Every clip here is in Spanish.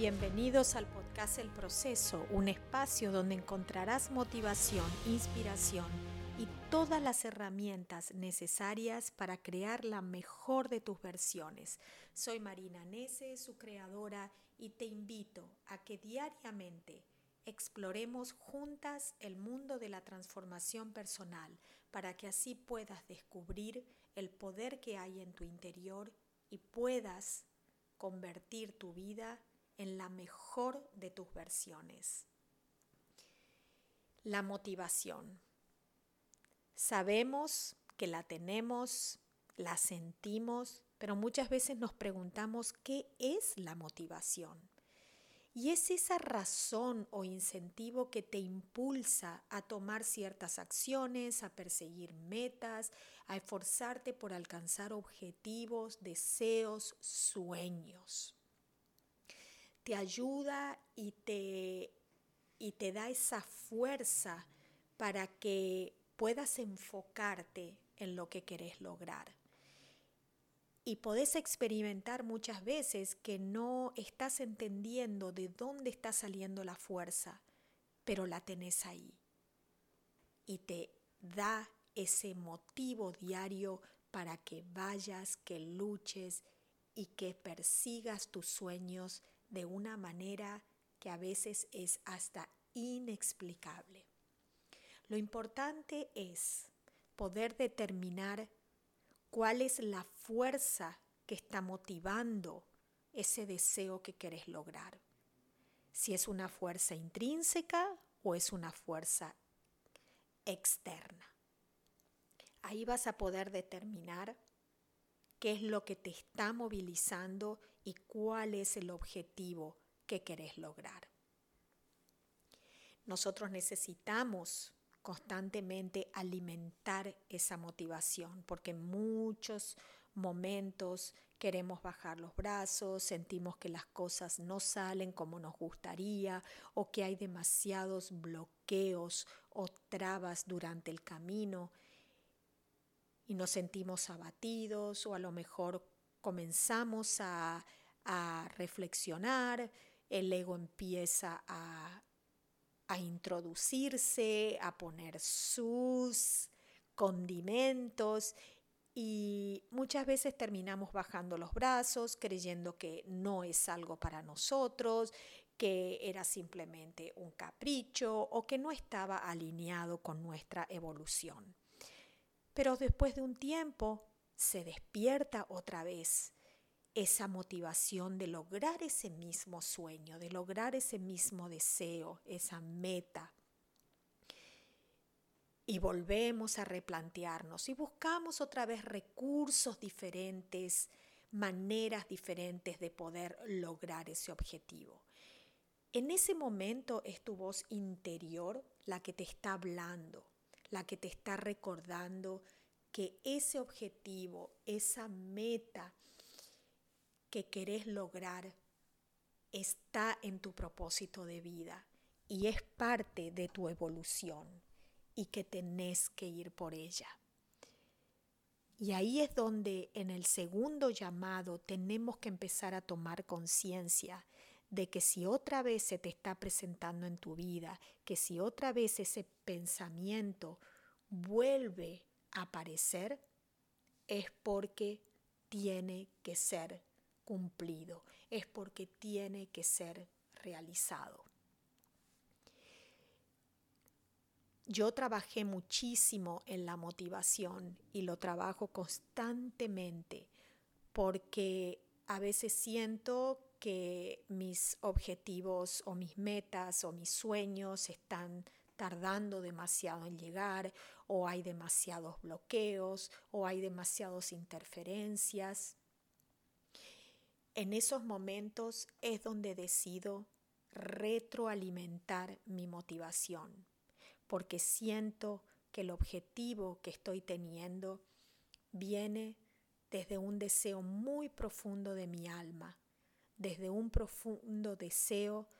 Bienvenidos al podcast El Proceso, un espacio donde encontrarás motivación, inspiración y todas las herramientas necesarias para crear la mejor de tus versiones. Soy Marina Nese, su creadora, y te invito a que diariamente exploremos juntas el mundo de la transformación personal para que así puedas descubrir el poder que hay en tu interior y puedas convertir tu vida en la mejor de tus versiones. La motivación. Sabemos que la tenemos, la sentimos, pero muchas veces nos preguntamos qué es la motivación. Y es esa razón o incentivo que te impulsa a tomar ciertas acciones, a perseguir metas, a esforzarte por alcanzar objetivos, deseos, sueños te ayuda y te, y te da esa fuerza para que puedas enfocarte en lo que querés lograr. Y podés experimentar muchas veces que no estás entendiendo de dónde está saliendo la fuerza, pero la tenés ahí. Y te da ese motivo diario para que vayas, que luches y que persigas tus sueños de una manera que a veces es hasta inexplicable. Lo importante es poder determinar cuál es la fuerza que está motivando ese deseo que querés lograr. Si es una fuerza intrínseca o es una fuerza externa. Ahí vas a poder determinar qué es lo que te está movilizando y cuál es el objetivo que querés lograr. Nosotros necesitamos constantemente alimentar esa motivación porque en muchos momentos queremos bajar los brazos, sentimos que las cosas no salen como nos gustaría o que hay demasiados bloqueos o trabas durante el camino y nos sentimos abatidos o a lo mejor comenzamos a, reflexionar, el ego empieza a, a introducirse, a poner sus condimentos y muchas veces terminamos bajando los brazos creyendo que no es algo para nosotros, que era simplemente un capricho o que no estaba alineado con nuestra evolución. Pero después de un tiempo se despierta otra vez esa motivación de lograr ese mismo sueño, de lograr ese mismo deseo, esa meta. Y volvemos a replantearnos y buscamos otra vez recursos diferentes, maneras diferentes de poder lograr ese objetivo. En ese momento es tu voz interior la que te está hablando, la que te está recordando que ese objetivo, esa meta que querés lograr está en tu propósito de vida y es parte de tu evolución y que tenés que ir por ella. Y ahí es donde en el segundo llamado tenemos que empezar a tomar conciencia de que si otra vez se te está presentando en tu vida, que si otra vez ese pensamiento vuelve aparecer, es porque tiene que ser cumplido, es porque tiene que ser realizado. Yo trabajé muchísimo en la motivación y lo trabajo constantemente porque a veces siento que mis objetivos o mis metas o mis sueños están tardando demasiado en llegar o hay demasiados bloqueos o hay demasiadas interferencias. En esos momentos es donde decido retroalimentar mi motivación, porque siento que el objetivo que estoy teniendo viene desde un deseo muy profundo de mi alma, desde un profundo deseo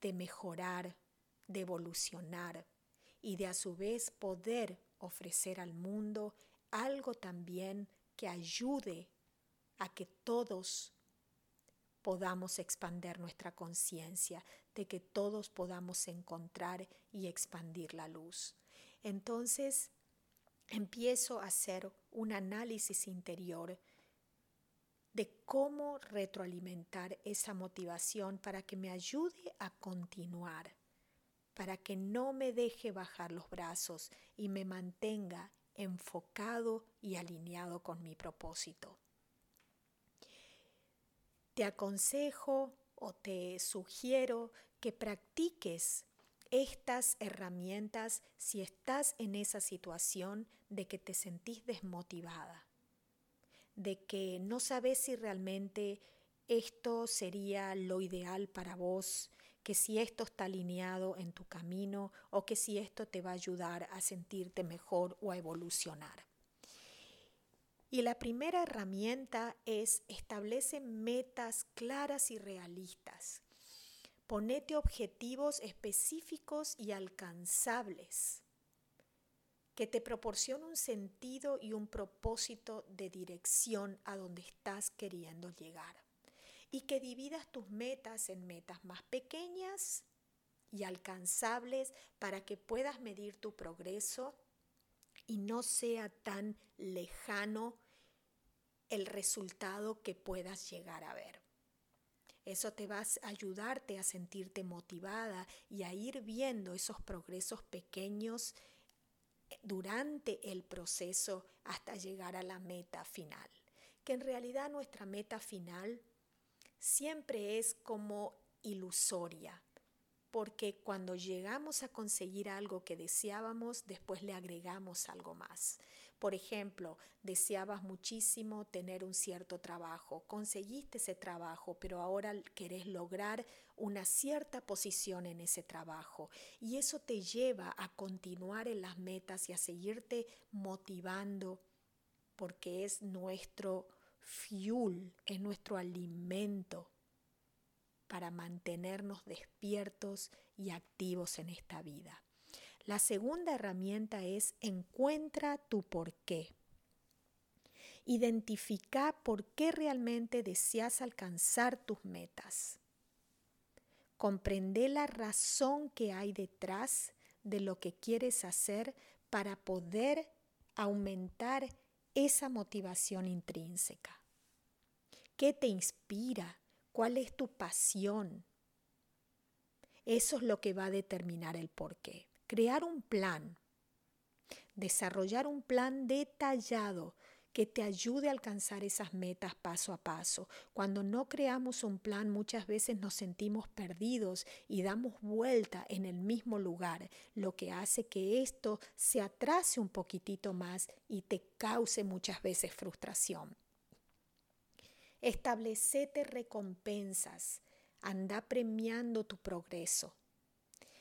de mejorar, de evolucionar y de a su vez poder ofrecer al mundo algo también que ayude a que todos podamos expander nuestra conciencia, de que todos podamos encontrar y expandir la luz. Entonces, empiezo a hacer un análisis interior de cómo retroalimentar esa motivación para que me ayude a continuar, para que no me deje bajar los brazos y me mantenga enfocado y alineado con mi propósito. Te aconsejo o te sugiero que practiques estas herramientas si estás en esa situación de que te sentís desmotivada, de que no sabes si realmente esto sería lo ideal para vos, que si esto está alineado en tu camino o que si esto te va a ayudar a sentirte mejor o a evolucionar. Y la primera herramienta es establece metas claras y realistas. Ponete objetivos específicos y alcanzables que te proporcione un sentido y un propósito de dirección a donde estás queriendo llegar. Y que dividas tus metas en metas más pequeñas y alcanzables para que puedas medir tu progreso y no sea tan lejano el resultado que puedas llegar a ver. Eso te va a ayudarte a sentirte motivada y a ir viendo esos progresos pequeños eh, durante el proceso hasta llegar a la meta final. Que en realidad nuestra meta final siempre es como ilusoria, porque cuando llegamos a conseguir algo que deseábamos, después le agregamos algo más. Por ejemplo, deseabas muchísimo tener un cierto trabajo, conseguiste ese trabajo, pero ahora querés lograr una cierta posición en ese trabajo y eso te lleva a continuar en las metas y a seguirte motivando porque es nuestro fuel, es nuestro alimento para mantenernos despiertos y activos en esta vida. La segunda herramienta es encuentra tu por qué. Identifica por qué realmente deseas alcanzar tus metas. Comprende la razón que hay detrás de lo que quieres hacer para poder aumentar esa motivación intrínseca. ¿Qué te inspira? ¿Cuál es tu pasión? Eso es lo que va a determinar el porqué crear un plan, desarrollar un plan detallado que te ayude a alcanzar esas metas paso a paso. Cuando no creamos un plan muchas veces nos sentimos perdidos y damos vuelta en el mismo lugar, lo que hace que esto se atrase un poquitito más y te cause muchas veces frustración. Establecete recompensas, anda premiando tu progreso.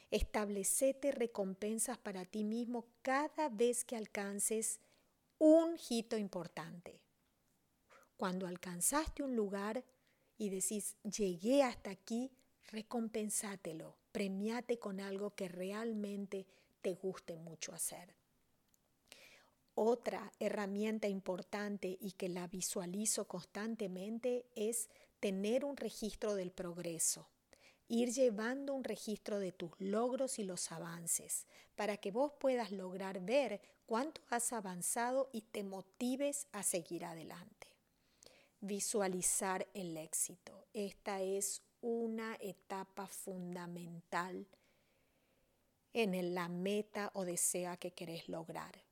Establecete recompensas para ti mismo cada vez que alcances un hito importante. Cuando alcanzaste un lugar y decís, llegué hasta aquí, recompensátelo, premiate con algo que realmente te guste mucho hacer. Otra herramienta importante y que la visualizo constantemente es tener un registro del progreso ir llevando un registro de tus logros y los avances, para que vos puedas lograr ver cuánto has avanzado y te motives a seguir adelante. Visualizar el éxito. Esta es una etapa fundamental en la meta o desea que querés lograr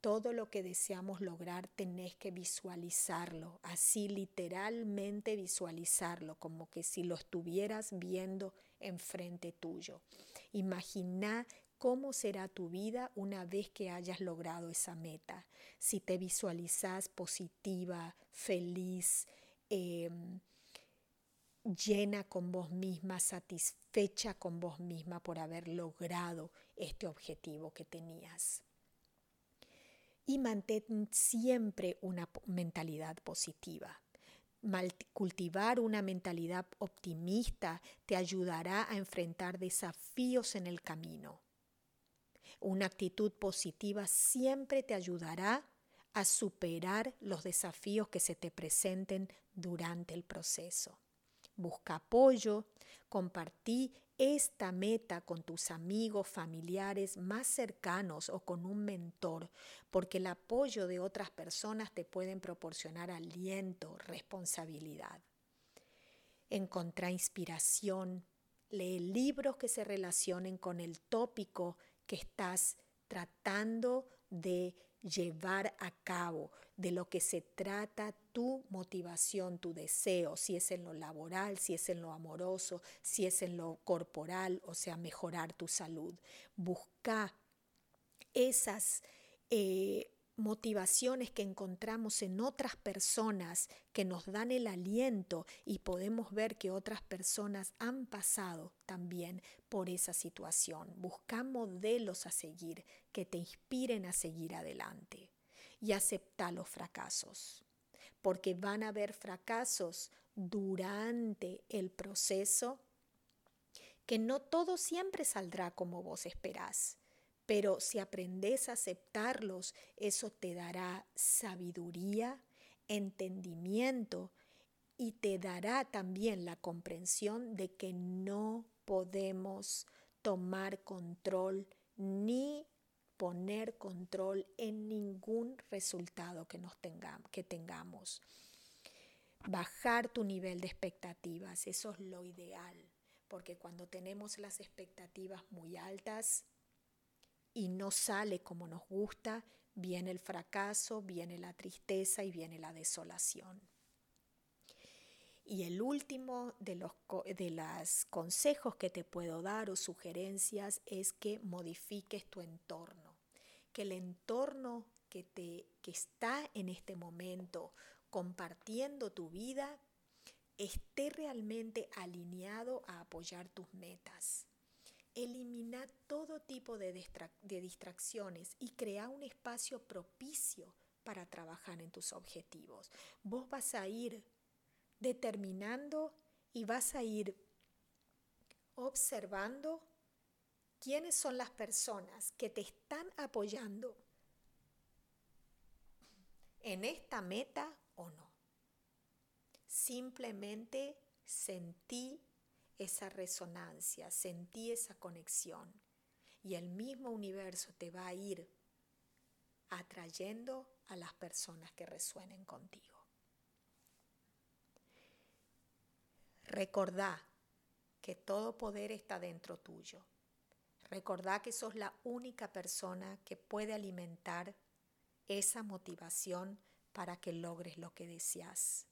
todo lo que deseamos lograr tenés que visualizarlo, así literalmente visualizarlo, como que si lo estuvieras viendo enfrente tuyo. Imagina cómo será tu vida una vez que hayas logrado esa meta. Si te visualizas positiva, feliz, em, llena con vos misma, satisfecha con vos misma por haber logrado este objetivo que tenías y mantén siempre una mentalidad positiva. cultivar una mentalidad optimista te ayudará a enfrentar desafíos en el camino. Una actitud positiva siempre te ayudará a superar los desafíos que se te presenten durante el proceso. busca apoyo, compartí esta meta con tus amigos, familiares más cercanos o con un mentor, porque el apoyo de otras personas te pueden proporcionar aliento, responsabilidad. Encontrá inspiración, lee libros que se relacionen con el tópico que estás tratando de llevar a cabo, de lo que se trata tu motivación, tu deseo, si es en lo laboral, si es en lo amoroso, si es en lo corporal, o sea, mejorar tu salud. Busca esas eh, motivaciones que encontramos en otras personas que nos dan el aliento y podemos ver que otras personas han pasado también por esa situación. Busca modelos a seguir que te inspiren a seguir adelante y acepta los fracasos, porque van a haber fracasos durante el proceso que no todo siempre saldrá como vos esperás pero si aprendes a aceptarlos, eso te dará sabiduría, entendimiento y te dará también la comprensión de que no podemos tomar control ni poner control en ningún resultado que, nos que tengamos. Bajar tu nivel de expectativas, eso es lo ideal, porque cuando tenemos las expectativas muy altas, y no sale como nos gusta, viene el fracaso, viene la tristeza y viene la desolación. Y el último de los de consejos que te puedo dar o sugerencias es que modifiques tu entorno, que el entorno que, te, que está en este momento compartiendo tu vida esté realmente alineado a apoyar tus metas Elimina todo tipo de, distracciones y crea un espacio propicio para trabajar en tus objetivos. Vos vas a ir determinando y vas a ir observando quiénes son las personas que te están apoyando en esta meta o no. Simplemente sentí esa resonancia, sentí esa conexión y el mismo universo te va a ir atrayendo a las personas que resuenen contigo. Recordá que todo poder está dentro tuyo. Recordá que sos la única persona que puede alimentar esa motivación para que logres lo que deseas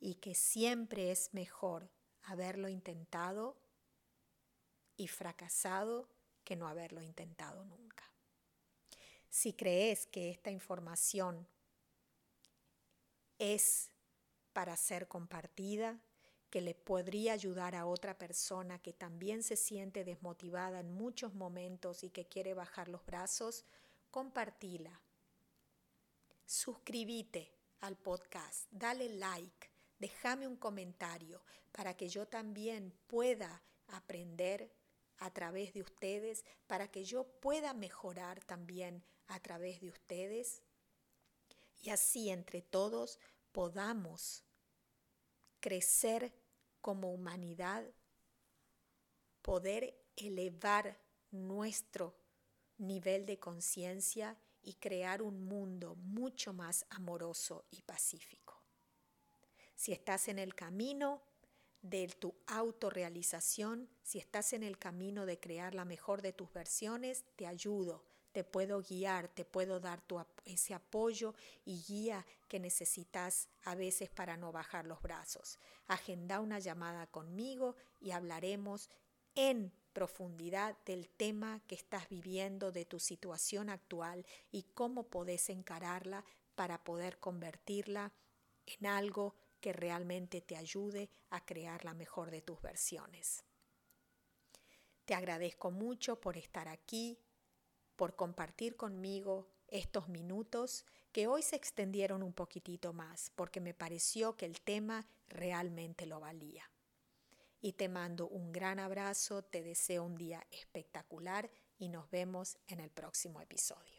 y que siempre es mejor haberlo intentado y fracasado que no haberlo intentado nunca. Si crees que esta información es para ser compartida, que le podría ayudar a otra persona que también se siente desmotivada en muchos momentos y que quiere bajar los brazos, compartila. Suscríbete al podcast, dale like, déjame un comentario para que yo también pueda aprender a través de ustedes, para que yo pueda mejorar también a través de ustedes y así entre todos podamos crecer como humanidad, poder elevar nuestro nivel de conciencia y crear un mundo mucho más amoroso y pacífico. Si estás en el camino de tu autorrealización, si estás en el camino de crear la mejor de tus versiones, te ayudo, te puedo guiar, te puedo dar ese apoyo y guía que necesitas a veces para no bajar los brazos. Agenda una llamada conmigo y hablaremos en profundidad del tema que estás viviendo, de tu situación actual y cómo podés encararla para poder convertirla en algo que realmente te ayude a crear la mejor de tus versiones. Te agradezco mucho por estar aquí, por compartir conmigo estos minutos que hoy se extendieron un poquitito más porque me pareció que el tema realmente lo valía. Y te mando un gran abrazo, te deseo un día espectacular y nos vemos en el próximo episodio.